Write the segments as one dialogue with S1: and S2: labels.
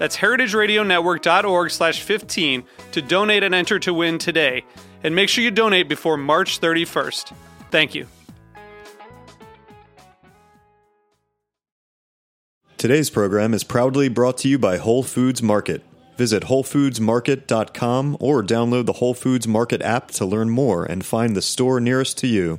S1: That's heritageradionetwork.org slash 15 to donate and enter to win today. And make sure you donate before March 31st. Thank you.
S2: Today's program is proudly brought to you by Whole Foods Market. Visit WholeFoodsMarket.com or download the Whole Foods Market app to learn more and find the store nearest to you.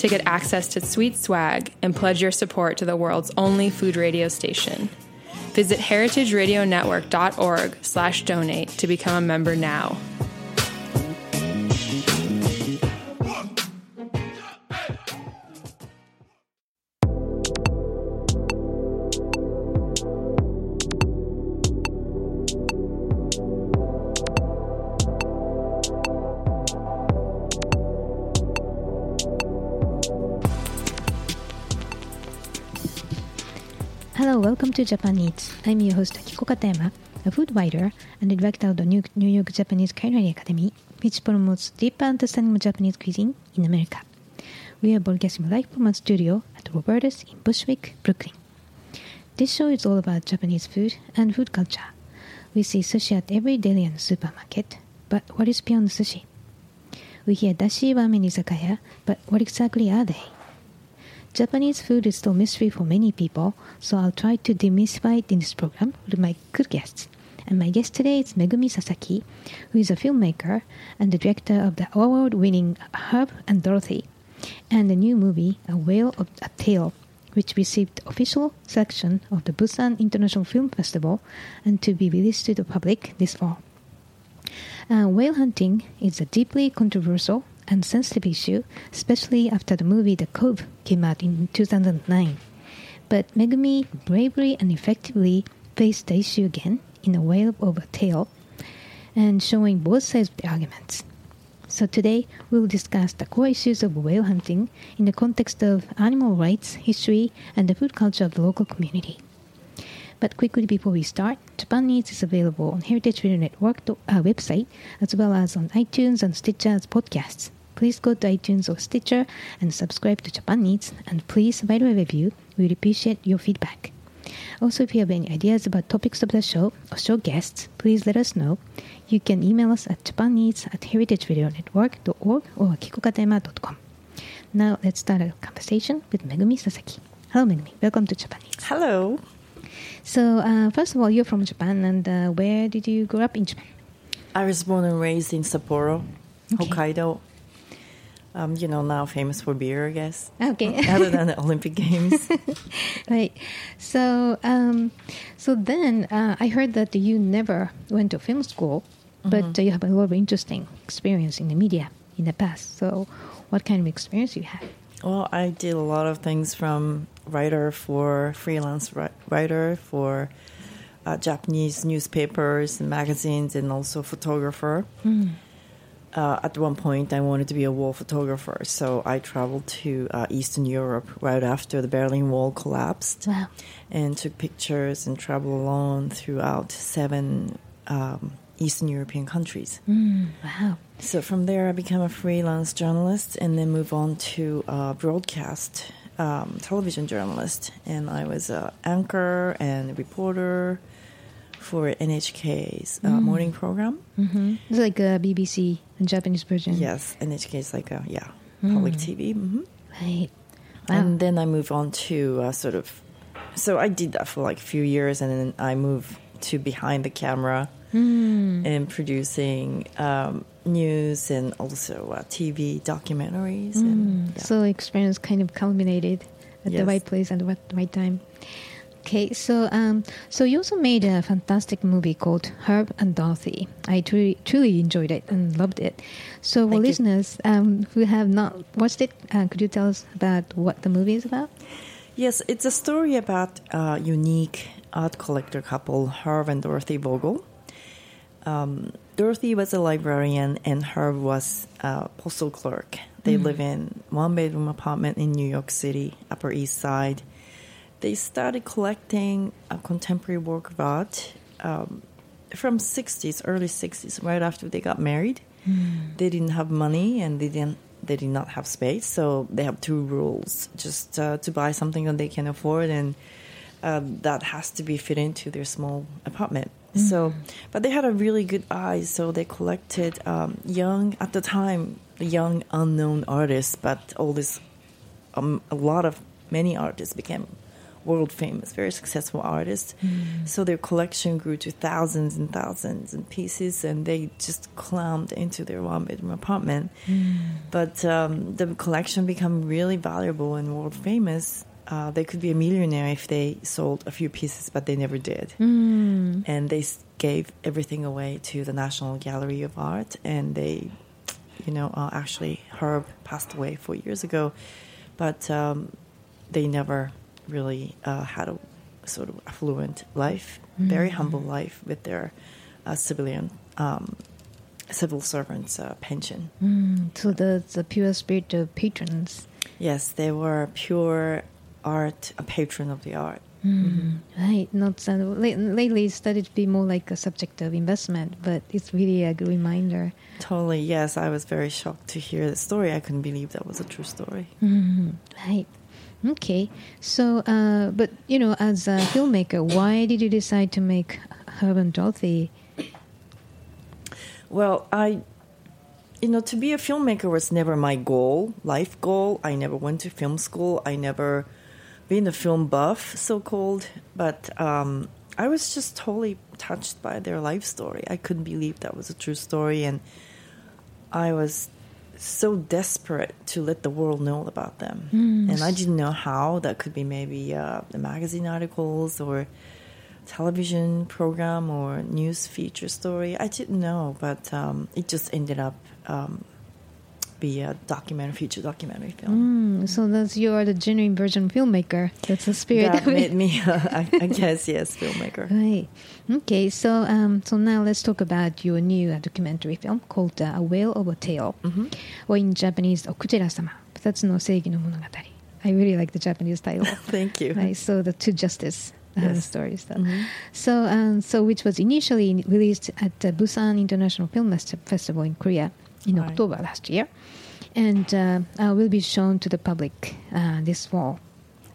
S3: to get access to sweet swag and pledge your support to the world's only food radio station. Visit heritageradionetwork.org slash donate to become a member now.
S4: Welcome to Japan Eats. I'm your host Akiko Katayama, a food writer and director of the New New York Japanese Culinary Academy, which promotes deeper understanding of Japanese cuisine in America. We are broadcasting live from our studio at Roberta's in Bushwick, Brooklyn. This show is all about Japanese food and food culture. We see sushi at every deli and supermarket, but what is beyond sushi? We hear dashi ramen izakaya, but what exactly are they? Japanese food is still a mystery for many people, so I'll try to demystify it in this program with my good guests. And my guest today is Megumi Sasaki, who is a filmmaker and the director of the award-winning Herb and Dorothy, and the new movie A Whale of a Tale, which received official selection of the Busan International Film Festival and to be released to the public this fall. Uh, whale hunting is a deeply controversial and sensitive issue, especially after the movie The Cove came out in 2009. But Megumi bravely and effectively faced the issue again in A Whale of a Tale and showing both sides of the arguments. So today we'll discuss the core issues of whale hunting in the context of animal rights, history, and the food culture of the local community. But quickly before we start, Japan Eats is available on Heritage Radio Network uh, website as well as on iTunes and Stitcher's podcasts. Please go to iTunes or Stitcher and subscribe to Japan Eats and please write a review. We'd appreciate your feedback. Also, if you have any ideas about topics of the show or show guests, please let us know. You can email us at japaneats at heritageradionetwork.org or kikokatema.com. Now, let's start a conversation with Megumi Sasaki. Hello, Megumi. Welcome to Japan Eats.
S5: Hello.
S4: So, uh, first of all, you're from Japan, and uh, where did you grow up in Japan?
S5: I was born and raised in Sapporo,
S4: Okay.
S5: Hokkaido. Um, you know, now famous for beer, I guess.
S4: Okay.
S5: Other than the Olympic Games.
S4: right. So, um, so then uh, I heard that you never went to film school, but uh, you have a lot of interesting experience in the media in the past. So, what kind of experience you had?
S5: well, I did a lot of things from writer for freelance writer for uh, Japanese newspapers and magazines, and also photographer. Uh, at one point, I wanted to be a wall photographer, so I traveled to uh, Eastern Europe right after the Berlin Wall collapsed.
S4: Wow.
S5: and took pictures and traveled along throughout seven um, Eastern European countries.
S4: Wow.
S5: So from there, I became a freelance journalist and then move on to uh, broadcast um, television journalist. And I was an anchor and reporter for NHK's uh, morning program.
S4: Mm-hmm. It's like a BBC in Japanese version.
S5: Yes, NHK is like a yeah public TV. hmm
S4: Right. Wow.
S5: And then I moved on to uh, sort of. So I did that for like a few years, and then I moved to behind the camera and producing um, news and also uh, TV documentaries. And, yeah.
S4: So experience kind of culminated at the right place at the right time. Okay, so um, so you also made a fantastic movie called Herb and Dorothy. I truly truly enjoyed it and loved it. So for
S5: Thank
S4: listeners um, who have not watched it, uh, could you tell us about what the movie is about?
S5: Yes, it's a story about a unique art collector couple, Herb and Dorothy Vogel. Um, Dorothy was a librarian, and Herb was a postal clerk. They live in one bedroom apartment in New York City, Upper East Side. They started collecting a contemporary work of art um, from 60s, early 60s, right after they got married. They didn't have money, and they didn't. They did not have space, so they have two rules: just uh, to buy something that they can afford, and uh, that has to be fit into their small apartment. So, but they had a really good eye, so they collected um, young at the time, young unknown artists, but all this, um, a lot of many artists became world famous, very successful artists. So their collection grew to thousands and thousands and pieces, and they just climbed into their one bedroom apartment. But um, the collection became really valuable and world famous. Uh, they could be a millionaire if they sold a few pieces, but they never did. And they gave everything away to the National Gallery of Art, and they, you know, uh, actually Herb passed away four years ago, but um, they never really uh, had a sort of affluent life, very humble life with their uh, civilian um, civil servants uh, pension.
S4: Mm, so the the pure spirit of patrons.
S5: Yes, they were pure art, a patron of the art.
S4: Right, not uh, lately it started to be more like a subject of investment, but it's really a good reminder.
S5: Totally, yes. I was very shocked to hear the story. I couldn't believe that was a true story.
S4: Right. Okay. So, uh, but you know, as a filmmaker, why did you decide to make Herb and Dorothy?
S5: Well, I, you know, to be a filmmaker was never my goal, life goal. I never went to film school. I never been a film buff, so called. But um, I was just totally touched by their life story. I couldn't believe that was a true story, and I was so desperate to let the world know about them. And I didn't know how. That could be maybe uh, the magazine articles or television program or news feature story. I didn't know, but um, it just ended up um, be a documentary, feature documentary film.
S4: Mm, so that's you are the genuine version filmmaker. That's the spirit
S5: that made me. Uh, I, I, guess yes, filmmaker.
S4: Right. Okay. So um, so now let's talk about your new uh, documentary film called uh, A Whale of a Tale, mm-hmm. or in Japanese, Okujira-sama, monogatari. I really like the Japanese title.
S5: Thank you.
S4: Right. So the two justice. Uh, stories. Though. Mm-hmm. So, um, so which was initially released at the Busan International Film Festival in Korea in
S5: Right.
S4: October last year, and uh, uh, will be shown to the public uh, this fall.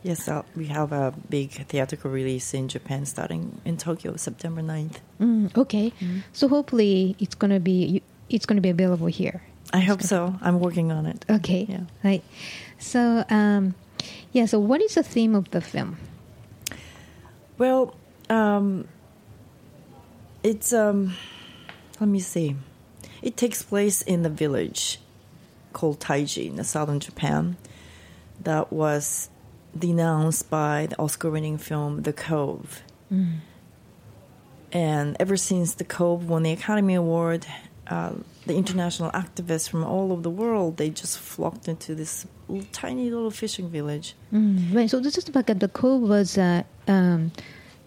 S5: Yes, uh, we have a big theatrical release in Japan starting in Tokyo, September 9th.
S4: Mm, okay, so hopefully it's gonna be it's gonna be available here.
S5: I hope so. I'm working on it.
S4: Okay,
S5: Yeah.
S4: right. So, um, yeah. So, what is the theme of the film?
S5: Well, um, it's um, let me see. It takes place in the village called Taiji in the southern Japan. That was denounced by the Oscar-winning film The Cove. And ever since The Cove won the Academy Award, uh, the international activists from all over the world they just flocked into this little, tiny little fishing village.
S4: Mm, right. So, this is back at the cove was uh, um,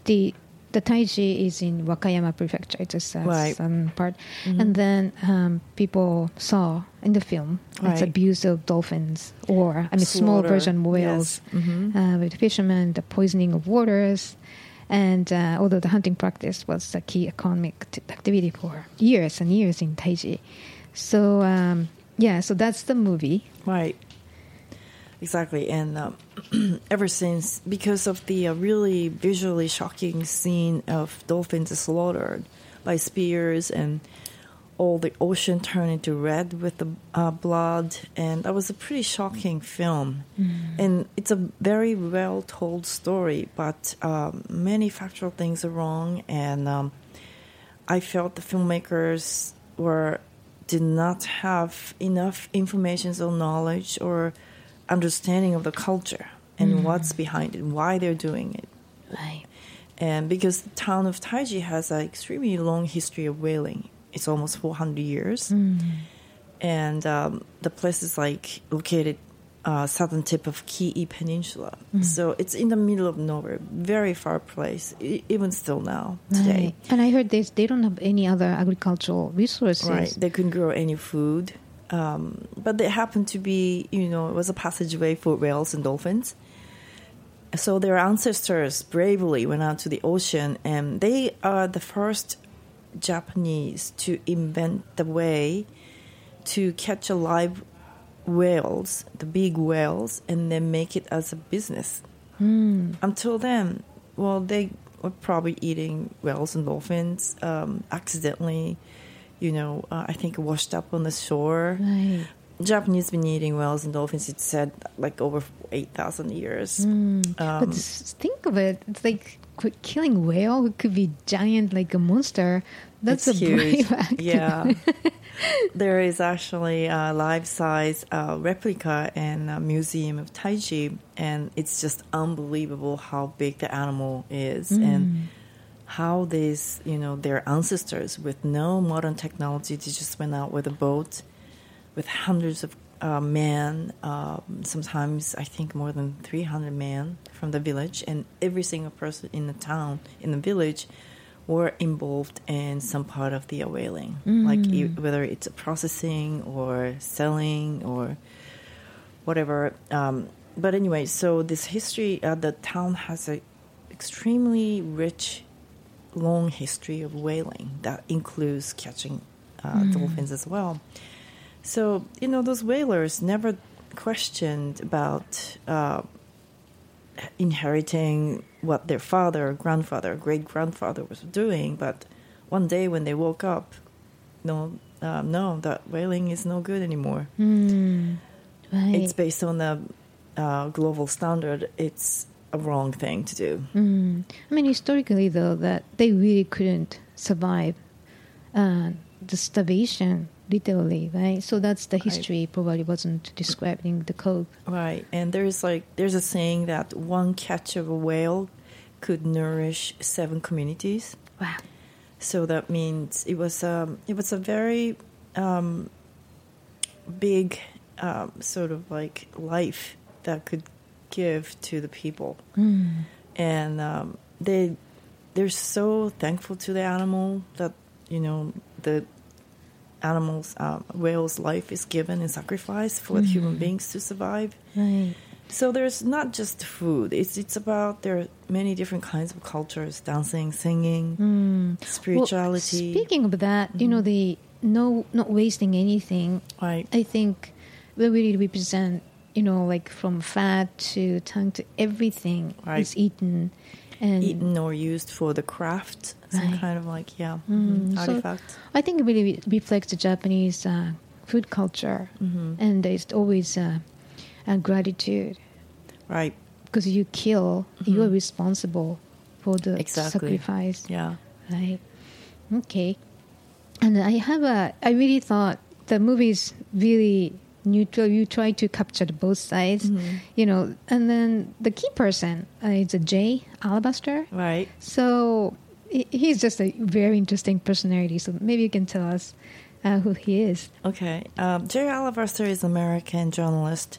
S4: the the Taiji is in Wakayama Prefecture. It's a
S5: Right.
S4: part, and then um, people saw in the film it's abuse of dolphins or I mean small
S5: Slaughter,
S4: version whales
S5: yes. Mhm.
S4: uh, with fishermen, the poisoning of waters, And uh, although the hunting practice was a key economic t- activity for years and years in Taiji. So, um, yeah, so that's the movie.
S5: Right. Exactly. And um, ever since, because of the uh, really visually shocking scene of dolphins slaughtered by spears and all the ocean turned into red with the uh, blood, and that was a pretty shocking film. And it's a very well told story, but um, many factual things are wrong, and um, I felt the filmmakers were did not have enough information or knowledge or understanding of the culture and what's behind it, why they're doing it.
S4: Right.
S5: And because the town of Taiji has an extremely long history of whaling, it's almost 400 years. And um, the place is like located uh, southern tip of Ki'i Peninsula. So it's in the middle of nowhere, very far place, e- even still now, today.
S4: Right. And I heard this, they don't have any other agricultural resources.
S5: Right. They couldn't grow any food. Um, but they happened to be, you know, it was a passageway for whales and dolphins. So their ancestors bravely went out to the ocean, and they are the first Japanese to invent the way to catch alive whales, the big whales, and then make it as a business. Until then, well, they were probably eating whales and dolphins um, accidentally. You know, uh, I think washed up on the shore.
S4: Right.
S5: Japanese been eating whales and dolphins. It said like over eight thousand years. Um,
S4: but think of it, it's like killing whale who could be giant like a monster. That's a
S5: huge.
S4: brave act.
S5: Yeah, there is actually a life-size uh, replica in a museum of Taiji, and it's just unbelievable how big the animal is and how these, you know, their ancestors with no modern technology, they just went out with a boat with hundreds of uh, men, um, sometimes I think more than 300 men from the village, and every single person in the town, in the village, were involved in some part of the whaling, like e- whether it's processing or selling or whatever. Um, but anyway, so this history, uh, the town has a extremely rich, long history of whaling that includes catching uh, dolphins as well. So you know, those whalers never questioned about uh, inheriting what their father, grandfather, great grandfather was doing, but one day when they woke up, no, uh, no, that whaling is no good anymore.
S4: Right.
S5: It's based on a uh, global standard. It's a wrong thing to do.
S4: Mm. I mean, historically, though, that they really couldn't survive uh, the starvation, literally, right? So that's the history. Probably wasn't describing the Cove.
S5: Right, and there's like there's a saying that one catch of a whale could nourish seven communities.
S4: Wow.
S5: So that means it was um, it was a very um, big um, sort of like life that could give to the people, and um, they they're so thankful to the animal that you know the animals um, whale's life is given in sacrifice for the human beings to survive.
S4: Right.
S5: So there's not just food. It's it's about there are many different kinds of cultures: dancing, singing, spirituality.
S4: Well, speaking of that, you know, the no, not wasting anything.
S5: Right.
S4: I think we really represent, you know, like from fat to tongue to everything
S5: Right.
S4: is eaten, and
S5: eaten or used for the craft, some
S4: Right.
S5: kind of like yeah
S4: Mm,
S5: mhm,
S4: so- I think it really reflects the Japanese uh, food culture,
S5: Mm-hmm.
S4: and there's always uh, a gratitude
S5: right.
S4: because you kill, you are responsible for the
S5: Mm-hmm. Exactly.
S4: sacrifice.
S5: Yeah.
S4: Right. Okay. And I have a. I really thought the movie is really neutral. You try to capture both sides,
S5: Mm-hmm.
S4: you know. And then the key person uh, is a Jay Alabaster.
S5: Right.
S4: So he's just a very interesting personality. So maybe you can tell us uh, who he is.
S5: Okay. Um, Jay Alabaster is an American journalist.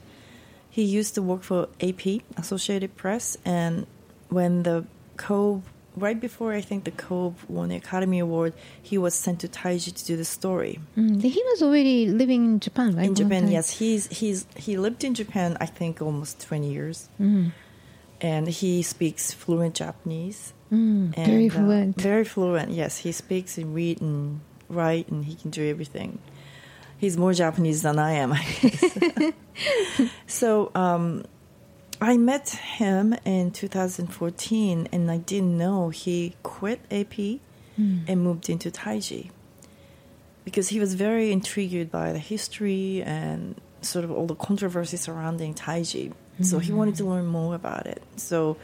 S5: He used to work for AP, Associated Press, and when the Cove, right before I think the Cove won the Academy Award, he was sent to Taiji to do the story.
S4: Mm, he was already living in Japan, right?
S5: in Japan, yes, he's he's he lived in Japan. I think almost twenty years,
S4: Mm.
S5: and he speaks fluent Japanese. And,
S4: very
S5: uh,
S4: fluent.
S5: very fluent. Yes, he speaks and read and write, and he can do everything. He's more Japanese than I am. I guess. so um, I met him in 2014, and I didn't know he quit AP hmm. and moved into Taiji because he was very intrigued by the history and sort of all the controversy surrounding Taiji. So he wanted to hmm. learn more about it. So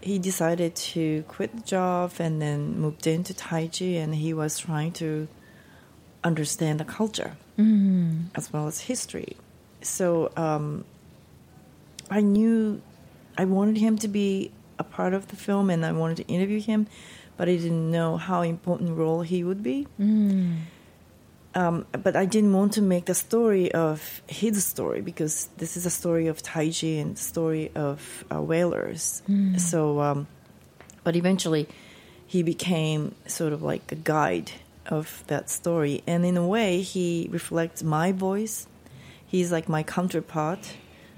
S5: he decided to quit the job and then moved into Taiji, and he was trying to understand the culture hmm. as well as history. So um, I knew I wanted him to be a part of the film, and I wanted to interview him, but I didn't know how important role he would be. Um, but I didn't want to make the story of his story because this is a story of Taiji and the story of uh, whalers. So, um, but eventually, he became sort of like a guide of that story, and in a way, he reflects my voice. He's like my counterpart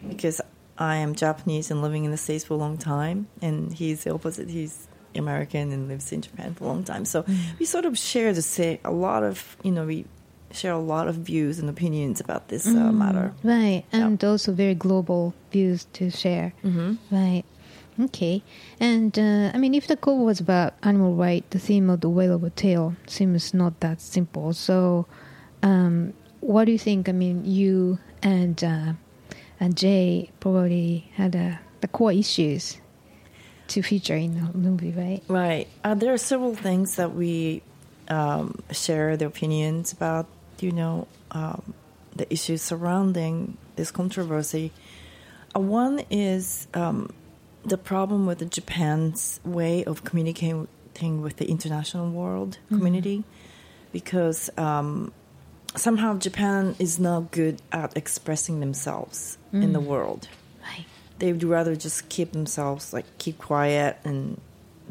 S5: because I am Japanese and living in the States for a long time, and he's the opposite. He's American and lives in Japan for a long time. So we sort of share the same, a lot of, you know, we share a lot of views and opinions about this uh, matter.
S4: Right, and also very global views to share. Mm-hmm. Right. Okay. And uh, I mean, if the Cove was about animal right, the theme of the Whale of a Tale seems not that simple. So, um, what do you think? I mean, you and uh, and Jay probably had uh, the core issues to feature in the movie, right?
S5: Right. Uh, there are several things that we um, share the opinions about, you know, um, the issues surrounding this controversy. Uh, one is um, the problem with Japan's way of communicating with the international world community, because um, somehow Japan is not good at expressing themselves in the mm. world.
S4: Right.
S5: they would rather just keep themselves like keep quiet and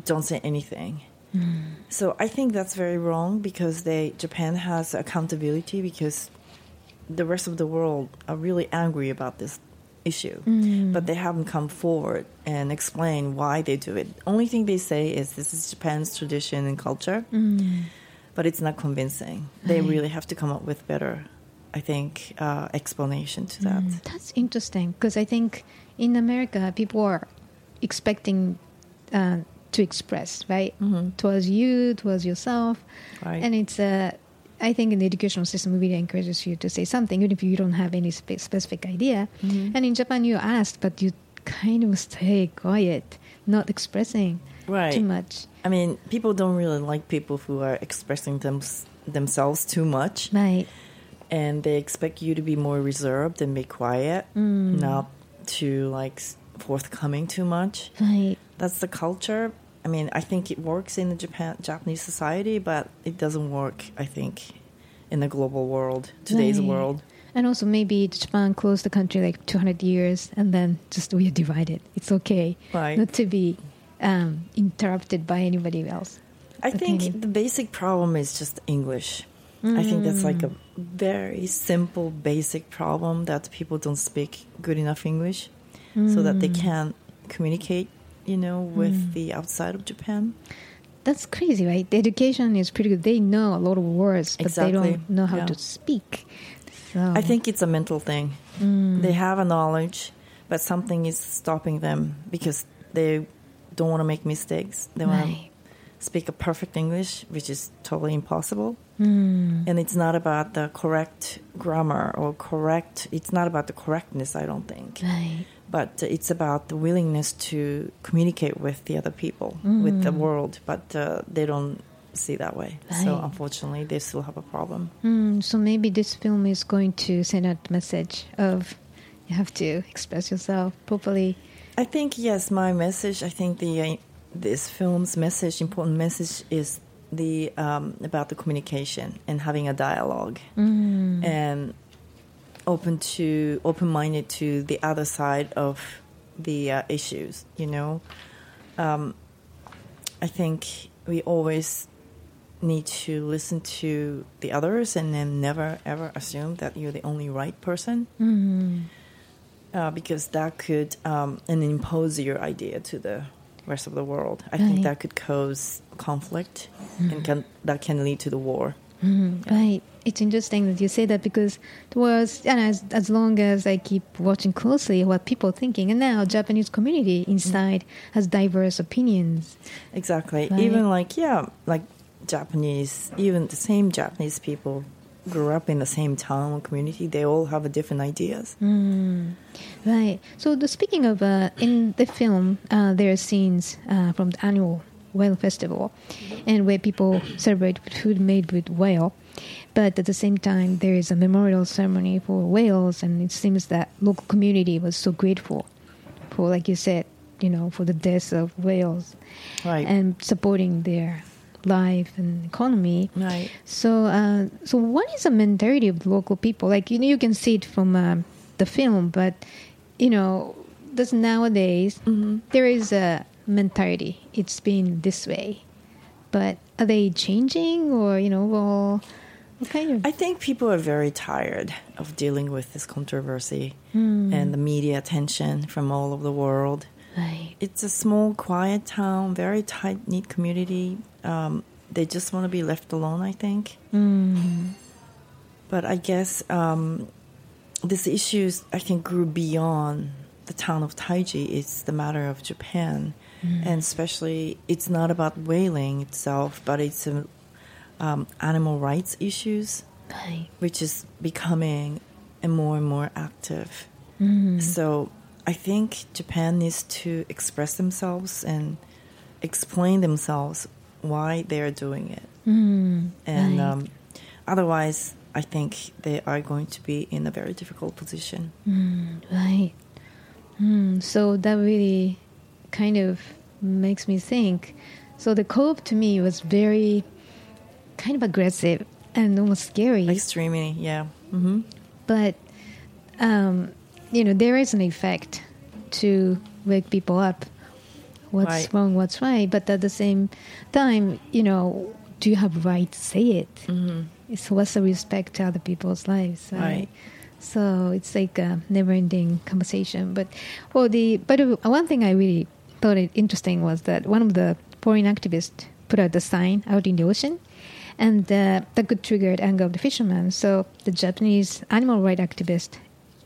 S5: don't say anything. Mm. So I think that's very wrong because they Japan has accountability because the rest of the world are really angry about this issue, mm. but they haven't come forward and explain why they do it. Only thing they say is this is Japan's tradition and culture, but it's not convincing. They really have to come up with better, I think, uh, explanation to that.
S4: That's interesting because I think in America people are expecting uh, to express right towards you, towards yourself,
S5: Right.
S4: and it's uh, I think in the educational system we really encourages you to say something even if you don't have any spe- specific idea. And in Japan you asked, but you kind of stay quiet, not expressing
S5: Right.
S4: too much.
S5: I mean, people don't really like people who are expressing them, themselves too much,
S4: Right.
S5: and they expect you to be more reserved and be quiet, mm. not to like forthcoming too much.
S4: Right.
S5: That's the culture. I mean, I think it works in the Japan Japanese society, but it doesn't work. I think in the global world, today's
S4: Right.
S5: world.
S4: And also maybe Japan closed the country like 200 years and then just we are divided. It's okay
S5: Right.
S4: not to be um, interrupted by anybody else.
S5: I think
S4: opinion.
S5: the basic problem is just English. I think that's like a very simple, basic problem that people don't speak good enough English so that they mm. can't communicate, you know, with mm. the outside of Japan.
S4: That's crazy, right? The education is pretty good. They know a lot of words, but they don't know how
S5: Yeah.
S4: to speak. So
S5: I think it's a mental thing. Mm. They have a knowledge, but something is stopping them because they don't want to make mistakes. They want to speak a perfect English, which is totally impossible.
S4: Hmm.
S5: And it's not about the correct grammar or correct, it's not about the correctness, I don't think.
S4: Right.
S5: But it's about the willingness to communicate with the other people, with the world. But uh, they don't see that way. So unfortunately, they still have a problem.
S4: Mm, so maybe this film is going to send out the message of you have to express yourself properly.
S5: I think yes, my message. I think the uh, this film's message, important message, is the um, about the communication and having a dialogue and open to open minded to the other side of the uh, issues. You know, um, I think we always need to listen to the others and then never ever assume that you're the only right person uh, because that could um, and impose your idea to the rest of the world. I
S4: Right.
S5: think that could cause conflict and can, that can lead to the war.
S4: Right. It's interesting that you say that because it was, and as, as long as I keep watching closely what people are thinking, and now Japanese community inside has diverse opinions.
S5: Exactly.
S4: Right.
S5: Even like yeah, like Japanese, even the same Japanese people grew up in the same town or community. They all have different ideas.
S4: Right. So the, speaking of, uh, in the film, uh, there are scenes uh, from the annual whale festival, and where people celebrate with food made with whale. But at the same time, there is a memorial ceremony for whales, and it seems that local community was so grateful for, like you said, you know, for the deaths of whales
S5: Right.
S4: and supporting their life and economy.
S5: right.
S4: So, uh, so what is the mentality of the local people? Like you know, you can see it from um, the film, but you know, this nowadays there is a mentality. It's been this way, but are they changing, or you know, well, what kind of?
S5: I think people are very tired of dealing with this controversy and the media attention from all over the world.
S4: Right.
S5: It's a small, quiet town, very tight knit community. Um, they just want to be left alone, I think. But I guess um, this issue, I think, grew beyond the town of Taiji. It's the matter of Japan. And especially, it's not about whaling itself, but it's um, um, animal rights issues
S4: Right.
S5: which is becoming and more and more active. So I think Japan needs to express themselves and explain themselves why they are doing it. And
S4: right.
S5: um, otherwise, I think they are going to be in a very difficult position.
S4: Right. Hmm. so that really kind of makes me think. So the cove to me was very kind of aggressive and almost scary.
S5: Extremely, yeah. hmm
S4: but um, you know there is an effect to wake people up what's
S5: Right.
S4: wrong what's right but at the same time you know do you have right to say it mm-hmm. so what's the respect to other people's lives right,
S5: Right.
S4: so it's like a never-ending conversation but well the but one thing i really thought it interesting was that one of the foreign activists put out the sign out in the ocean and uh, that could trigger the anger of the fishermen. So the Japanese animal rights activist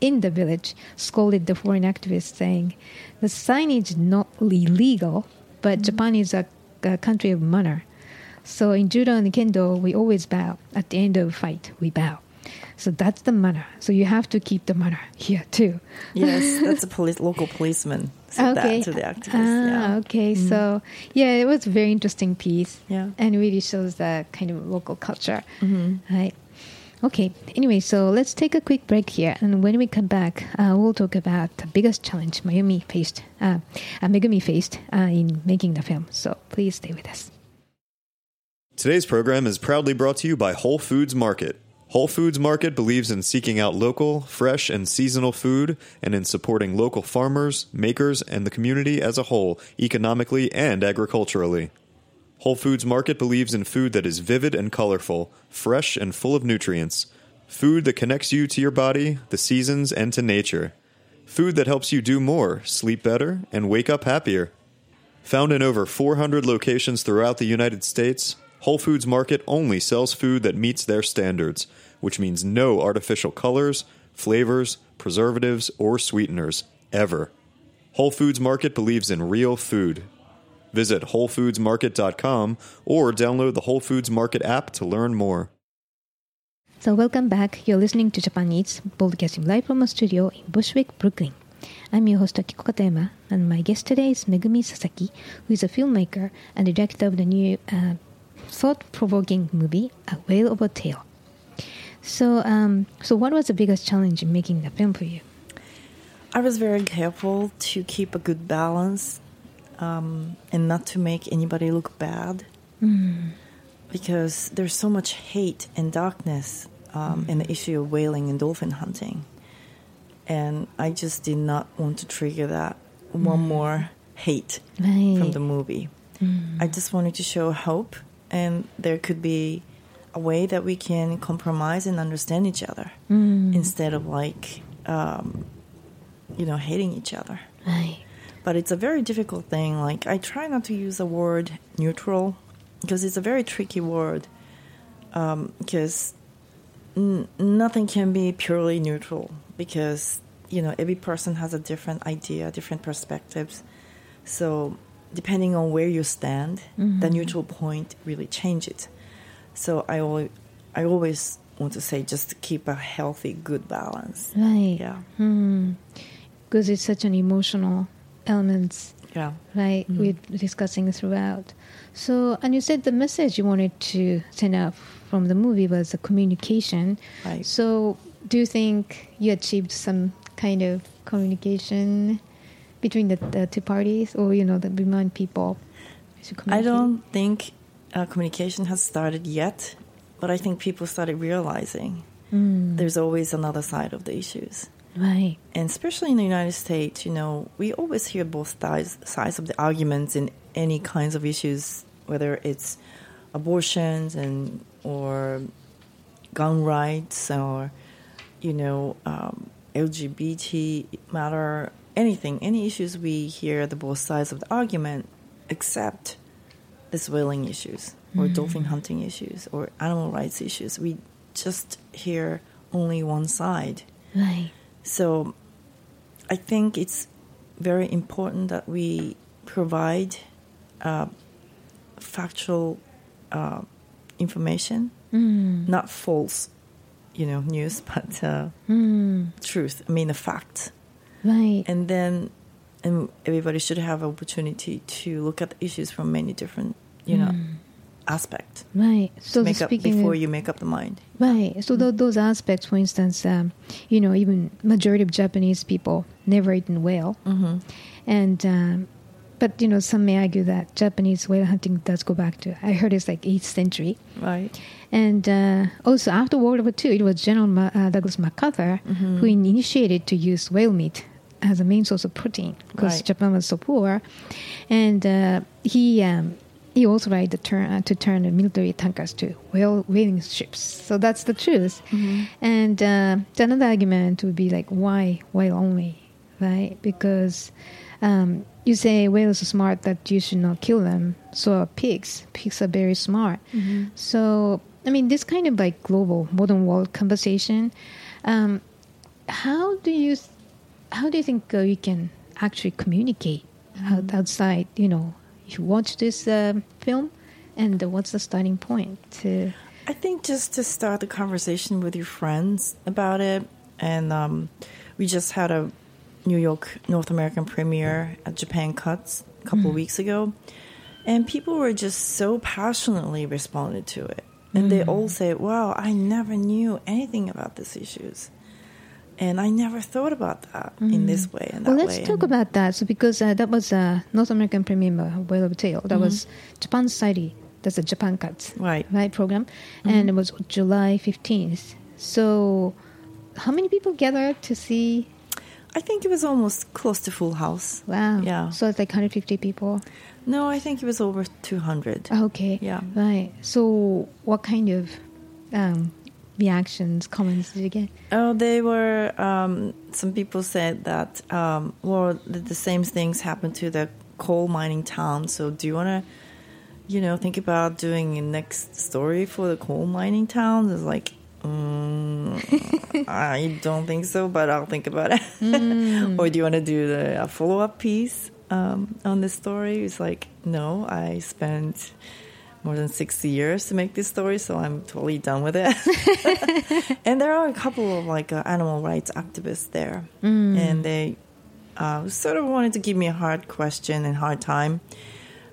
S4: in the village scolded the foreign activist, saying, "The signage is not illegal, but Japan is a, a country of manner. So in judo and kendo, we always bow. At the end of a fight, we bow. So that's the manner. So you have to keep the manner here too."
S5: Yes, that's a police, local policeman said that to the activist.
S4: Ah,
S5: yeah.
S4: okay. So yeah, it was a very interesting piece.
S5: Yeah.
S4: And really shows the kind of local culture.
S5: Mm-hmm.
S4: Right. Okay. Anyway, so let's take a quick break here, and when we come back, uh, we'll talk about the biggest challenge Mayumi faced, uh, uh, Megumi faced uh, in making the film. So please stay with us.
S2: Today's program is proudly brought to you by Whole Foods Market. Whole Foods Market believes in seeking out local, fresh, and seasonal food and in supporting local farmers, makers, and the community as a whole, economically and agriculturally. Whole Foods Market believes in food that is vivid and colorful, fresh and full of nutrients. Food that connects you to your body, the seasons, and to nature. Food that helps you do more, sleep better, and wake up happier. Found in over 400 locations throughout the United States, Whole Foods Market only sells food that meets their standards, which means no artificial colors, flavors, preservatives, or sweeteners, ever. Whole Foods Market believes in real food. Visit WholeFoodsMarket.com or download the Whole Foods Market app to learn more.
S4: So welcome back. You're listening to Japan Eats, broadcasting live from a studio in Bushwick, Brooklyn. I'm your host Akiko Katayama, and my guest today is Megumi Sasaki, who is a filmmaker and director of the new uh, thought-provoking movie A Whale of a Tale. So, um, so what was the biggest challenge in making the film for you?
S5: I was very careful to keep a good balance um, and not to make anybody look bad because there's so much hate and darkness um, in the issue of whaling and dolphin hunting. And I just did not want to trigger that one more hate
S4: Right.
S5: from the movie. I just wanted to show hope, and there could be a way that we can compromise and understand each other instead of like, um, you know, hating each other.
S4: Right.
S5: But it's a very difficult thing. Like I try not to use the word neutral because it's a very tricky word. Um, because n- nothing can be purely neutral because you know every person has a different idea, different perspectives. So depending on where you stand, the mm-hmm. neutral point really changes. So I always, I always want to say just keep a healthy, good balance.
S4: Right.
S5: Yeah, hmm.
S4: Because it's such an emotional element,
S5: yeah.
S4: right? We're discussing throughout. So, and you said the message you wanted to send out from the movie was the communication.
S5: Right.
S4: So, do you think you achieved some kind of communication between the, the two parties, or you know, that remind people?
S5: I don't think uh, communication has started yet, but I think people started realizing there's always another side of the issues.
S4: Right.
S5: And especially in the United States, you know, we always hear both sides, sides of the arguments in any kinds of issues, whether it's abortions and or gun rights or you know um, LGBT matter, anything, any issues we hear the both sides of the argument, except this whaling issues or dolphin hunting issues or animal rights issues. We just hear only one side.
S4: Right.
S5: So I think it's very important that we provide uh, factual uh, information, not false, you know, news, but uh, truth. I mean, a fact.
S4: Right.
S5: And then and everybody should have opportunity to look at the issues from many different, you know, aspects.
S4: right. So
S5: Make up
S4: speaking
S5: before
S4: of,
S5: you make up the mind.
S4: Right. So tho- those aspects, for instance, um, you know, even majority of Japanese people never eaten whale, mm-hmm. and um, but you know, some may argue that Japanese whale hunting does go back to I heard it's like eighth century,
S5: Right.
S4: and uh, also after World War II, it was General Ma- uh, Douglas MacArthur who initiated to use whale meat as a main source of protein because
S5: Right.
S4: Japan was so poor, and uh, he. Um, he authorized the turn, uh, to turn the military tankers to whale whaling ships. So that's the truth. And uh, the another argument would be like, why whale only, right? Because um, you say whales are smart that you should not kill them. So are pigs. Pigs are very smart. So I mean, this kind of like global modern world conversation. Um, how do you how do you think uh, you can actually communicate out, outside? You know, you watch this um film, and uh, what's the starting point to?
S5: I think just to start the conversation with your friends about it, and um, we just had a New York North American premiere at Japan Cuts a couple of weeks ago, and people were just so passionately responded to it, and they all said, "Wow, I never knew anything about these issues." And I never thought about that in mm-hmm. this way and
S4: Well, let's
S5: way.
S4: talk
S5: And-
S4: about that. So, because uh, that was a North American premiere of Whale of Tale, that was mm-hmm. Japan Society. That's a Japan Cuts
S5: Right.
S4: right program, mm-hmm. and it was July fifteenth. So, how many people gathered to see?
S5: I think it was almost close to full house.
S4: Wow.
S5: Yeah.
S4: So it's like 150 people.
S5: No, I think it was over 200.
S4: Okay.
S5: Yeah.
S4: Right. So, what kind of um, reactions, comments did you get?
S5: Oh, they were. Um, some people said that. Um, well, the, the same things happened to the coal mining town. So, do you want to, you know, think about doing a next story for the coal mining town? It's like, mm, I don't think so, but I'll think about it. or do you want to do the a follow up piece um, on this story? It's like, no, I spent more than 60 years to make this story, so I'm totally done with it. and there are a couple of like uh, animal rights activists there, and they uh, sort of wanted to give me a hard question and hard time,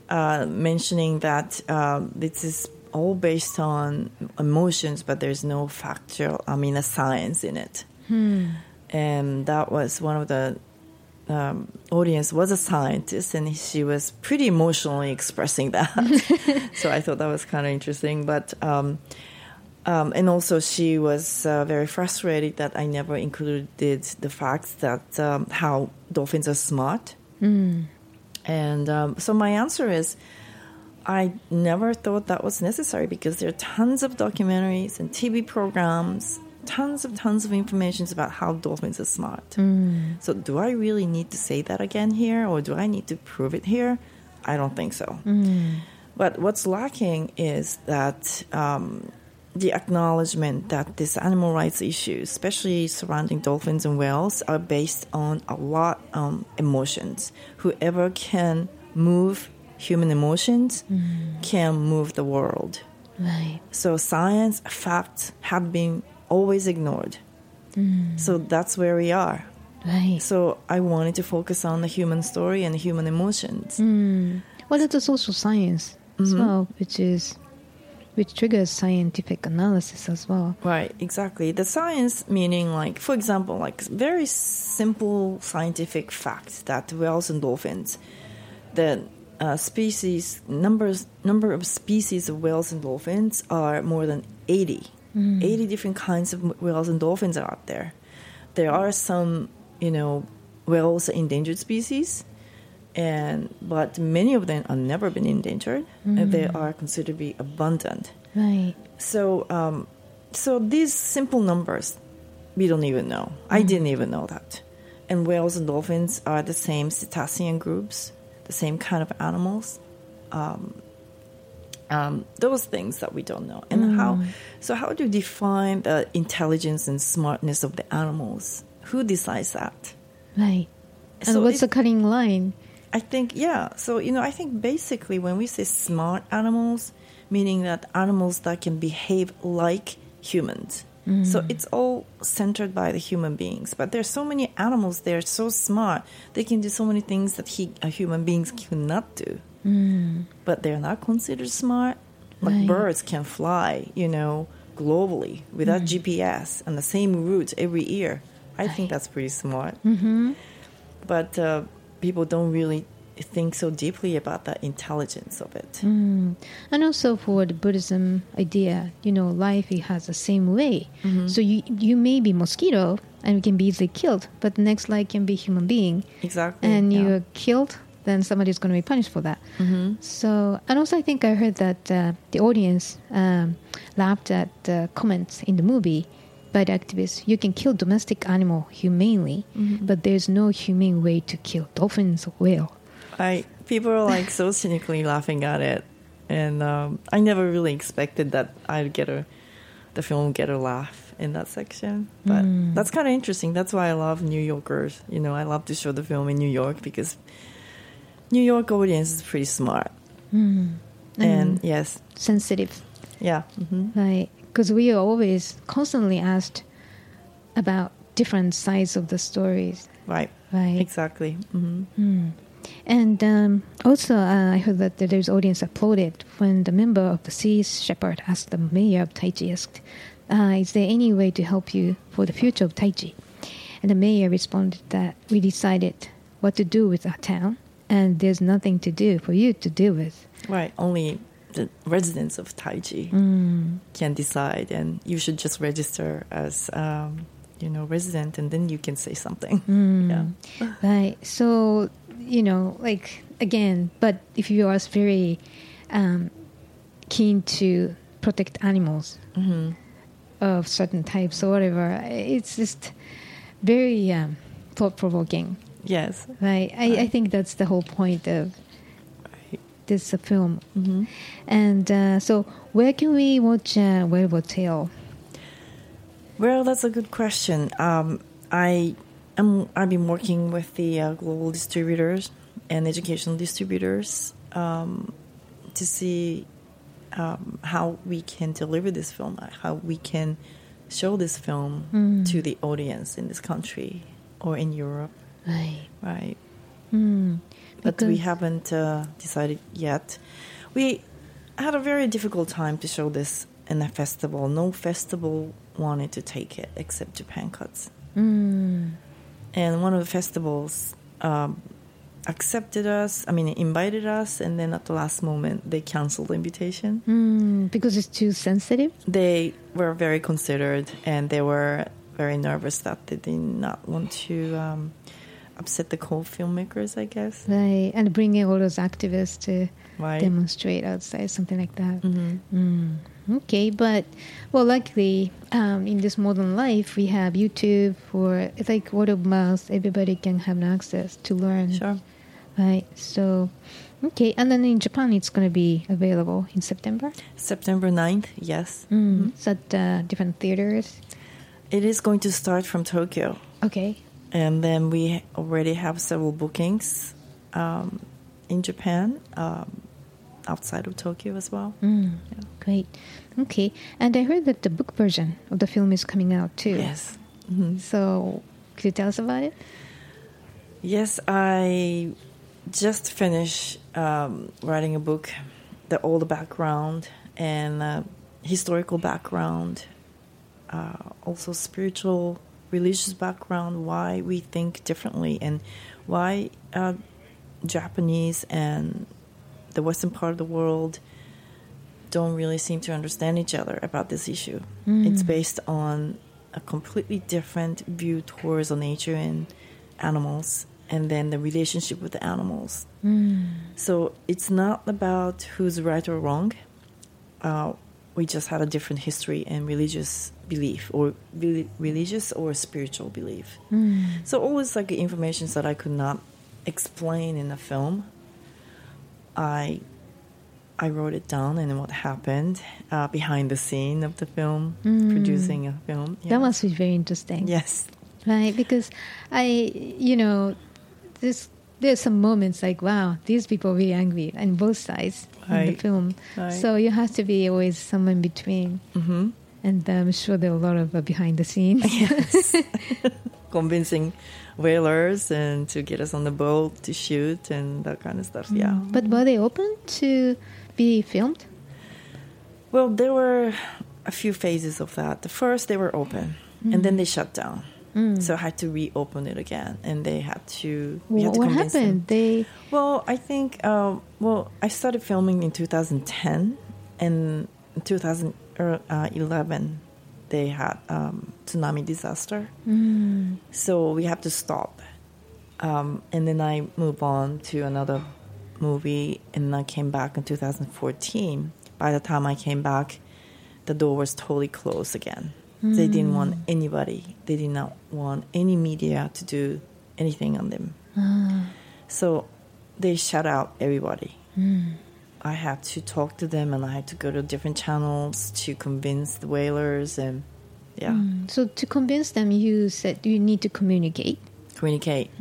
S5: uh, mentioning that uh, this is all based on emotions, but there's no factual, I mean, a science in it. And that was one of the um, audience was a scientist, and she was pretty emotionally expressing that. so I thought that was kind of interesting. But um, um, and also she was uh, very frustrated that I never included the facts that um, how dolphins are smart. And um, so my answer is. I never thought that was necessary because there are tons of documentaries and TV programs tons of tons of information about how dolphins are smart. Mm. So do I really need to say that again here, or do I need to prove it here? I don't think so. Mm. But what's lacking is that um, the acknowledgement that this animal rights issues, especially surrounding dolphins and whales, are based on a lot of emotions. Whoever can move human emotions mm. can move the world.
S4: Right.
S5: So science, facts have been always ignored. Mm. So that's where we are.
S4: Right.
S5: So I wanted to focus on the human story and human emotions. Mm.
S4: Well, that's a social science as mm-hmm. well, which is which triggers scientific analysis as well.
S5: Right, exactly. The science meaning like for example, like very simple scientific fact that whales and dolphins, the uh, species numbers number of species of whales and dolphins are more than 80. 80 different kinds of whales and dolphins are out there. There are some, you know, whales are endangered species and but many of them have never been endangered and they are considered to be abundant.
S4: Right.
S5: So, um, so these simple numbers, we don't even know. I didn't even know that. And whales and dolphins are the same cetacean groups, the same kind of animals. Um, um, those things that we don't know, and how. So, how do you define the intelligence and smartness of the animals? Who decides that?
S4: Right. And
S5: So
S4: what's the cutting line?
S5: I think, yeah. So, you know, I think basically when we say smart animals, meaning that animals that can behave like humans. So it's all centered by the human beings. But there's so many animals, they're so smart. They can do so many things that he, uh, human beings cannot do. Mm. But they're not considered smart. Like
S4: Right.
S5: birds can fly, you know, globally without mm. GPS and the same route every year. I think that's pretty smart mm-hmm. but uh, people don't really think so deeply about the intelligence of it. Mm.
S4: And also for the Buddhism idea, you know, life it has the same way. Mm-hmm. So you you may be mosquito and you can be easily killed, but the next life can be human being,
S5: Exactly.
S4: and
S5: yeah.
S4: you're killed, then somebody's going to be punished for that. So, and also I think I heard that uh, the audience um, laughed at the comments in the movie by the activists. You can kill domestic animal humanely, but there's no humane way to kill dolphins or whale.
S5: I people are like so cynically laughing at it, and um, I never really expected that I'd get a the film get a laugh in that section. But that's kind of interesting. That's why I love New Yorkers. You know, I love to show the film in New York because New York audience is pretty smart. And yes,
S4: Sensitive.
S5: yeah, hmm
S4: Right, because we are always constantly asked about different sides of the stories,
S5: right,
S4: right?
S5: exactly. hmm
S4: And um, also, uh, I heard that there's audience applauded when the member of the Sea Shepherd asked the mayor of asked, uh, "Is there any way to help you for the future of Taiji?" And the mayor responded that we decided what to do with our town, and there's nothing to do for you to deal with.
S5: Right. Only the residents of Taiji
S4: Mm.
S5: can decide, and you should just register as, um, you know, resident, and then you can say something.
S4: Mm.
S5: Yeah.
S4: Right. So, you know, like again, but if you are very um, keen to protect animals
S5: hmm
S4: of certain types or whatever, it's just very um, thought provoking.
S5: Yes.
S4: Right. I, I think that's the whole point of this film.
S5: hmm
S4: And uh, so, where can we watch uh, Whale of a Tale?
S5: Well, that's a good question. Um, I am. I've been working with the uh, global distributors and educational distributors um, to see um, how we can deliver this film, how we can show this film to the audience in this country or in Europe,
S4: Right.
S5: right?
S4: Mm.
S5: But we haven't uh, decided yet. We had a very difficult time to show this in a festival. No festival wanted to take it except Japan Cuts.
S4: Mm.
S5: And one of the festivals um, accepted us, I mean, invited us, and then at the last moment, they canceled the invitation.
S4: Mm. Because it's too sensitive.
S5: They were very considered and they were very nervous that they did not want to um, upset the co filmmakers, I guess.
S4: Right. And bringing all those activists to
S5: Right.
S4: demonstrate outside, something like that.
S5: hmm
S4: Mm. Okay, but well, luckily, um, in this modern life, we have YouTube or it's like word of mouth. Everybody can have access to learn.
S5: Sure.
S4: Right. So, okay, and then in Japan, it's going to be available in September.
S5: September 9th, yes.
S4: Mm. It's at uh, different theaters.
S5: It is going to start from Tokyo.
S4: Okay.
S5: And then we already have several bookings um, in Japan, um, outside of Tokyo as well.
S4: Mm. Great. Okay, and I heard that the book version of the film is coming out too.
S5: Yes. Mhm.
S4: So, could you tell us about it?
S5: Yes, I just finished um, writing a book, the old background and uh, historical background, uh, also spiritual, religious background, why we think differently, and why uh, Japanese and the Western part of the world don't really seem to understand each other about this issue. It's based on a completely different view towards nature and animals, and then the relationship with the animals. So it's not about who's right or wrong. Uh, we just had a different history and religious belief, or re- religious or spiritual belief. So always like information that I could not explain in the film. I I wrote it down and what happened uh, behind the scene of the film, producing a film. Yeah.
S4: That must be very interesting.
S5: yes,
S4: Right, because I, you know, this there's some moments like, wow, these people are really angry on both sides in the film.
S5: Right.
S4: So you have to be always somewhere in between.
S5: hmm
S4: And I'm sure there are a lot of uh, behind the scenes.
S5: yes, convincing whalers and to get us on the boat to shoot and that kind of stuff. Yeah.
S4: But were they open to be filmed?
S5: Well, there were a few phases of that. The first, they were open, and then they shut down. So I had to reopen it again, and they had to. We had to
S4: what
S5: convince them.
S4: happened? They
S5: Well, I think. Uh, well, I started filming in 2010, and in Er, uh, 2011, they had um, tsunami disaster. Mm. So we have to stop, um, and then I move on to another movie, and I came back in 2014. By the time I came back, the door was totally closed again. They didn't mm. want anybody. They did not want any media to do anything on them. Ah. So they shut out everybody. Mm. I had to talk to them and I had to go to different channels to convince the whalers and yeah,
S4: so to convince them, you said you need to communicate.
S5: communicate.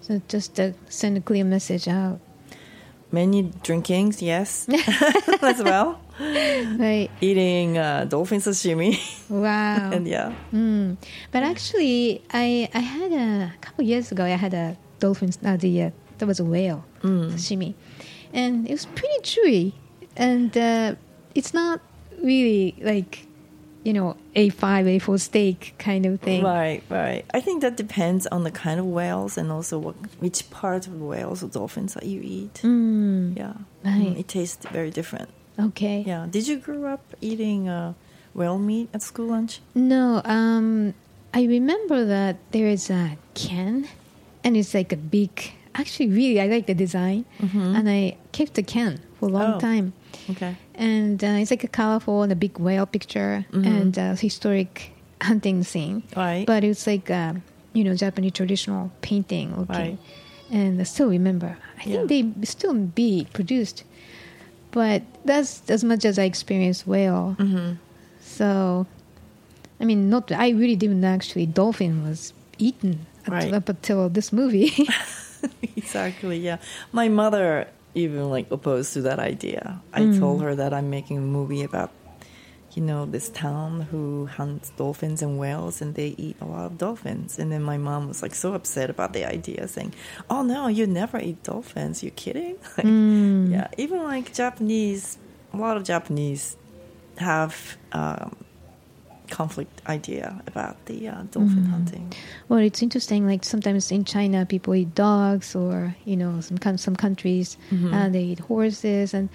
S4: So just uh, send a clear message out.
S5: Many drinkings, yes, as well.
S4: Right.
S5: Eating uh, dolphin sashimi
S4: Wow.
S5: and yeah,
S4: Mm. But actually, I I had a, couple years ago. I had a dolphin. Uh, the uh, there was a whale sashimi, and it was pretty chewy, and uh, it's not really like you know a five a four steak kind of thing.
S5: right, right. I think that depends on the kind of whales and also what which part of whales or dolphins that you eat.
S4: Mm.
S5: Yeah,
S4: Right.
S5: Mm, it tastes very different.
S4: Okay.
S5: Yeah. Did you grow up eating uh, whale meat at school lunch?
S4: No. Um, I remember that there is a can, and it's like a big. Actually, really, I like the design, and I kept the can for a long
S5: Mm-hmm. Oh.
S4: time.
S5: Okay.
S4: and uh, it's like a colorful and a big whale picture and a historic hunting scene.
S5: Mm-hmm. Right.
S4: But it's like uh, you know Japanese traditional painting looking,
S5: Right.
S4: and I still remember. I
S5: Yeah.
S4: think they still be produced, but that's as much as I experienced whale.
S5: Mm-hmm.
S4: So, I mean, not I really didn't actually dolphin was eaten at-
S5: Right.
S4: up until this movie.
S5: exactly yeah. My mother even like opposed to that idea. I told her that i'm making a movie about you know this town who hunts dolphins and whales and they eat a lot of dolphins. And then my mom was like so upset about the idea saying oh no you never eat dolphins. You kidding? Like, yeah even like japanese a lot of japanese have um, conflict idea about the uh, dolphin hunting
S4: Well, it's interesting. Like sometimes in China, people eat dogs, or you know, some some countries uh, they eat horses, and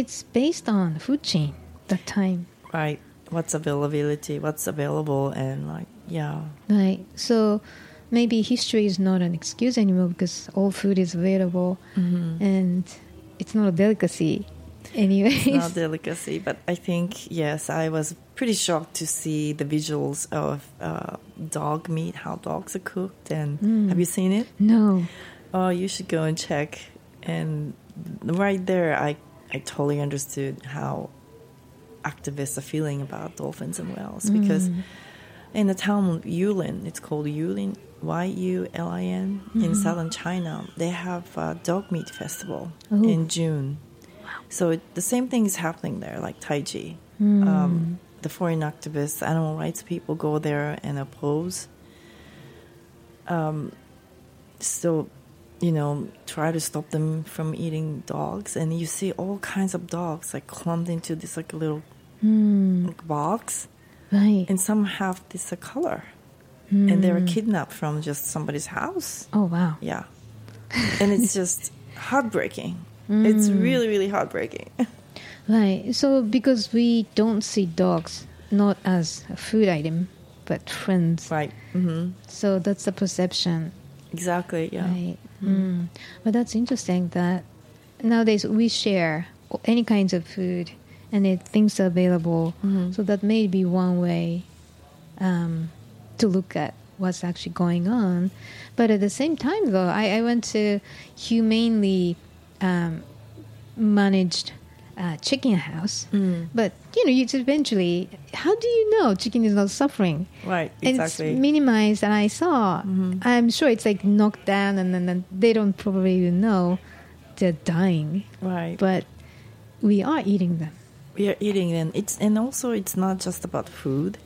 S4: it's based on the food chain that time,
S5: right what's availability what's available and like yeah
S4: right? So maybe history is not an excuse anymore because all food is available, and it's not a delicacy. Anyways,
S5: not delicacy, but I think yes, I was pretty shocked to see the visuals of uh, dog meat, how dogs are cooked, and mm. have you seen it?
S4: no.
S5: Oh, you should go and check. And right there, I I totally understood how activists are feeling about dolphins and whales mm. because in the town of Yulin, it's called Yulin, Y U L I N, in mm-hmm. southern China, they have a dog meat festival
S4: Oh.
S5: in June. So it, the same thing is happening there, like Taiji. Um, the foreign activists, animal rights people go there and oppose. Um, so, you know, try to stop them from eating dogs. And you see all kinds of dogs like clumped into this like little like, box.
S4: Right.
S5: And some have this uh, color. And they were kidnapped from just somebody's house.
S4: oh wow.
S5: Yeah. And it's just heartbreaking. It's really, really heartbreaking.
S4: Right. So because we don't see dogs not as a food item, but friends.
S5: right. hmm
S4: So that's the perception.
S5: Exactly. Yeah.
S4: Right. Mm. But that's interesting that nowadays we share any kinds of food and it, things are available. So that may be one way um, to look at what's actually going on. But at the same time, though, I, I went to humanely um, managed uh, chicken house. But, you know, you eventually, how do you know chicken is not suffering?
S5: Right.
S4: And
S5: Exactly.
S4: it's minimized and i saw i'm sure it's like knocked down and then they don't probably even know they're dying
S5: right.
S4: but we are eating them
S5: we are eating them. it's and also it's not just about food.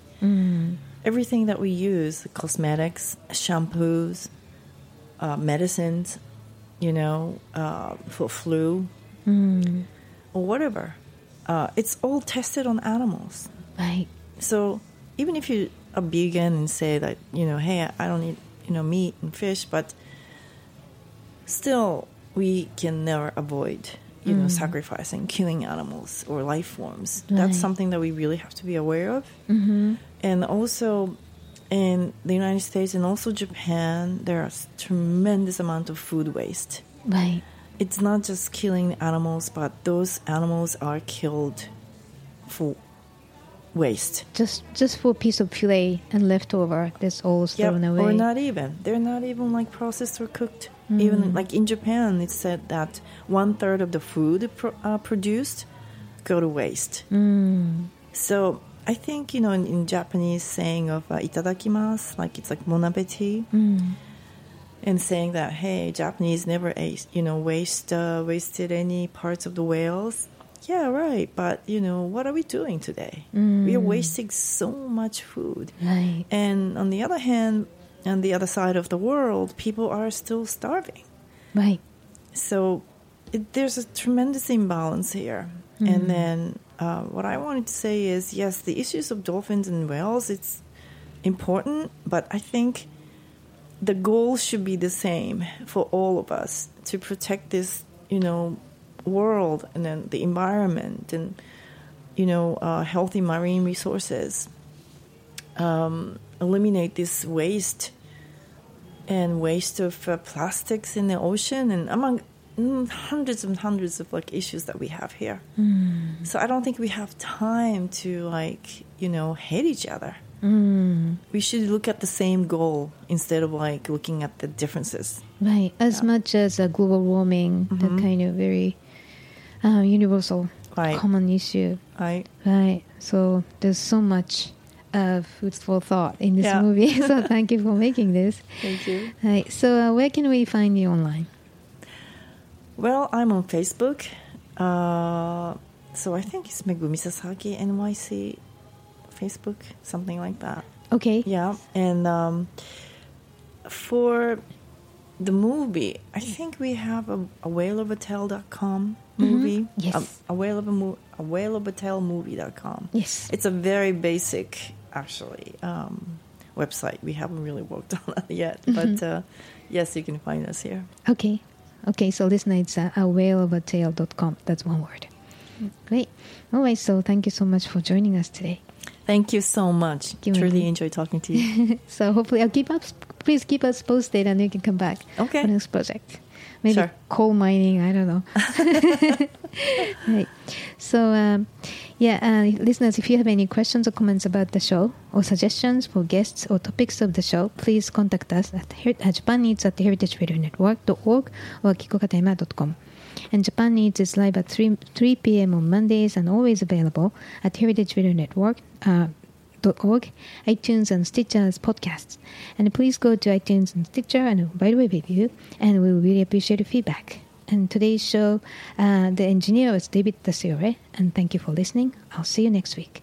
S5: Everything that we use, cosmetics, shampoos, uh, medicines, you know, uh, for flu or whatever, uh, it's all tested on animals.
S4: right
S5: So even if you are vegan and say that you know, hey, I don't eat you know meat and fish, but still we can never avoid you know sacrificing, killing animals or life forms.
S4: Right.
S5: That's something that we really have to be aware of. Mm-hmm. And also in the United States and also Japan, there's tremendous amount of food waste
S4: right
S5: it's not just killing animals, but those animals are killed for waste.
S4: just just for a piece of fillet and leftover that's all
S5: Yep,
S4: thrown away
S5: or not even. They're not even like processed or cooked. Even like in Japan, it said that one third of the food pro- uh, produced go to waste. So I think you know in, in Japanese saying of uh, "itadakimasu," like it's like "bon appetit," and saying that hey, Japanese never ate, you know, waste uh, wasted any parts of the whales. Yeah, right. But you know, what are we doing today? We are wasting so much food.
S4: right
S5: And on the other hand, on the other side of the world, people are still starving.
S4: right
S5: So it, there's a tremendous imbalance here. And then uh, what I wanted to say is, yes, the issues of dolphins and whales, it's important, but I think the goal should be the same for all of us to protect this, you know, world and then the environment and, you know, uh, healthy marine resources. Um, eliminate this waste and waste of uh, plastics in the ocean and among Mm, hundreds and hundreds of like issues that we have here. Hmm. So I don't think we have time to like you know hate each other. Hmm. We should look at the same goal instead of like looking at the differences.
S4: right as much as a global warming the mm-hmm. kind of very uh, universal
S5: Right.
S4: common issue
S5: Right?
S4: Right. So there's so much of food for thought in this
S5: Yeah.
S4: movie. so thank you for making this.
S5: Thank you.
S4: Right. So uh, where can we find you online?
S5: Well, I'm on Facebook. Uh, so I think it's Megumi Sasaki NYC Facebook, something like that.
S4: Okay.
S5: Yeah, and um, for the movie, I think we have a, whale of a whaleofatale.com movie.
S4: Yes.
S5: A, a whale of a, mo- a whale of a tale movie.com.
S4: Yes.
S5: It's a very basic, actually, um, website. We haven't really worked on that yet, but uh, yes, you can find us here.
S4: Okay. Okay. So listen, it's uh, a whaleofatale.com. That's one word. Great. All right. So thank you so much for joining us today.
S5: Thank you so much.
S4: you,
S5: Truly
S4: Wendy.
S5: enjoy talking to you.
S4: So hopefully I'll keep up please keep us posted and you can come back
S5: Okay.
S4: for next project. Maybe
S5: Sure.
S4: coal mining, I don't know. right. So, um, yeah, uh, listeners, if you have any questions or comments about the show or suggestions for guests or topics of the show, please contact us at, her- at japaneats at heritageradionetwork.org or akikokatayama.com. And Japan Eats is live at 3, 3 p.m. on Mondays and always available at Heritage Radio Network. Uh, .org, iTunes and Stitcher's podcasts. And please go to iTunes and Stitcher and write a review, and we will really appreciate your feedback. And today's show, uh, the engineer was David Tasiore, and thank you for listening. I'll see you next week.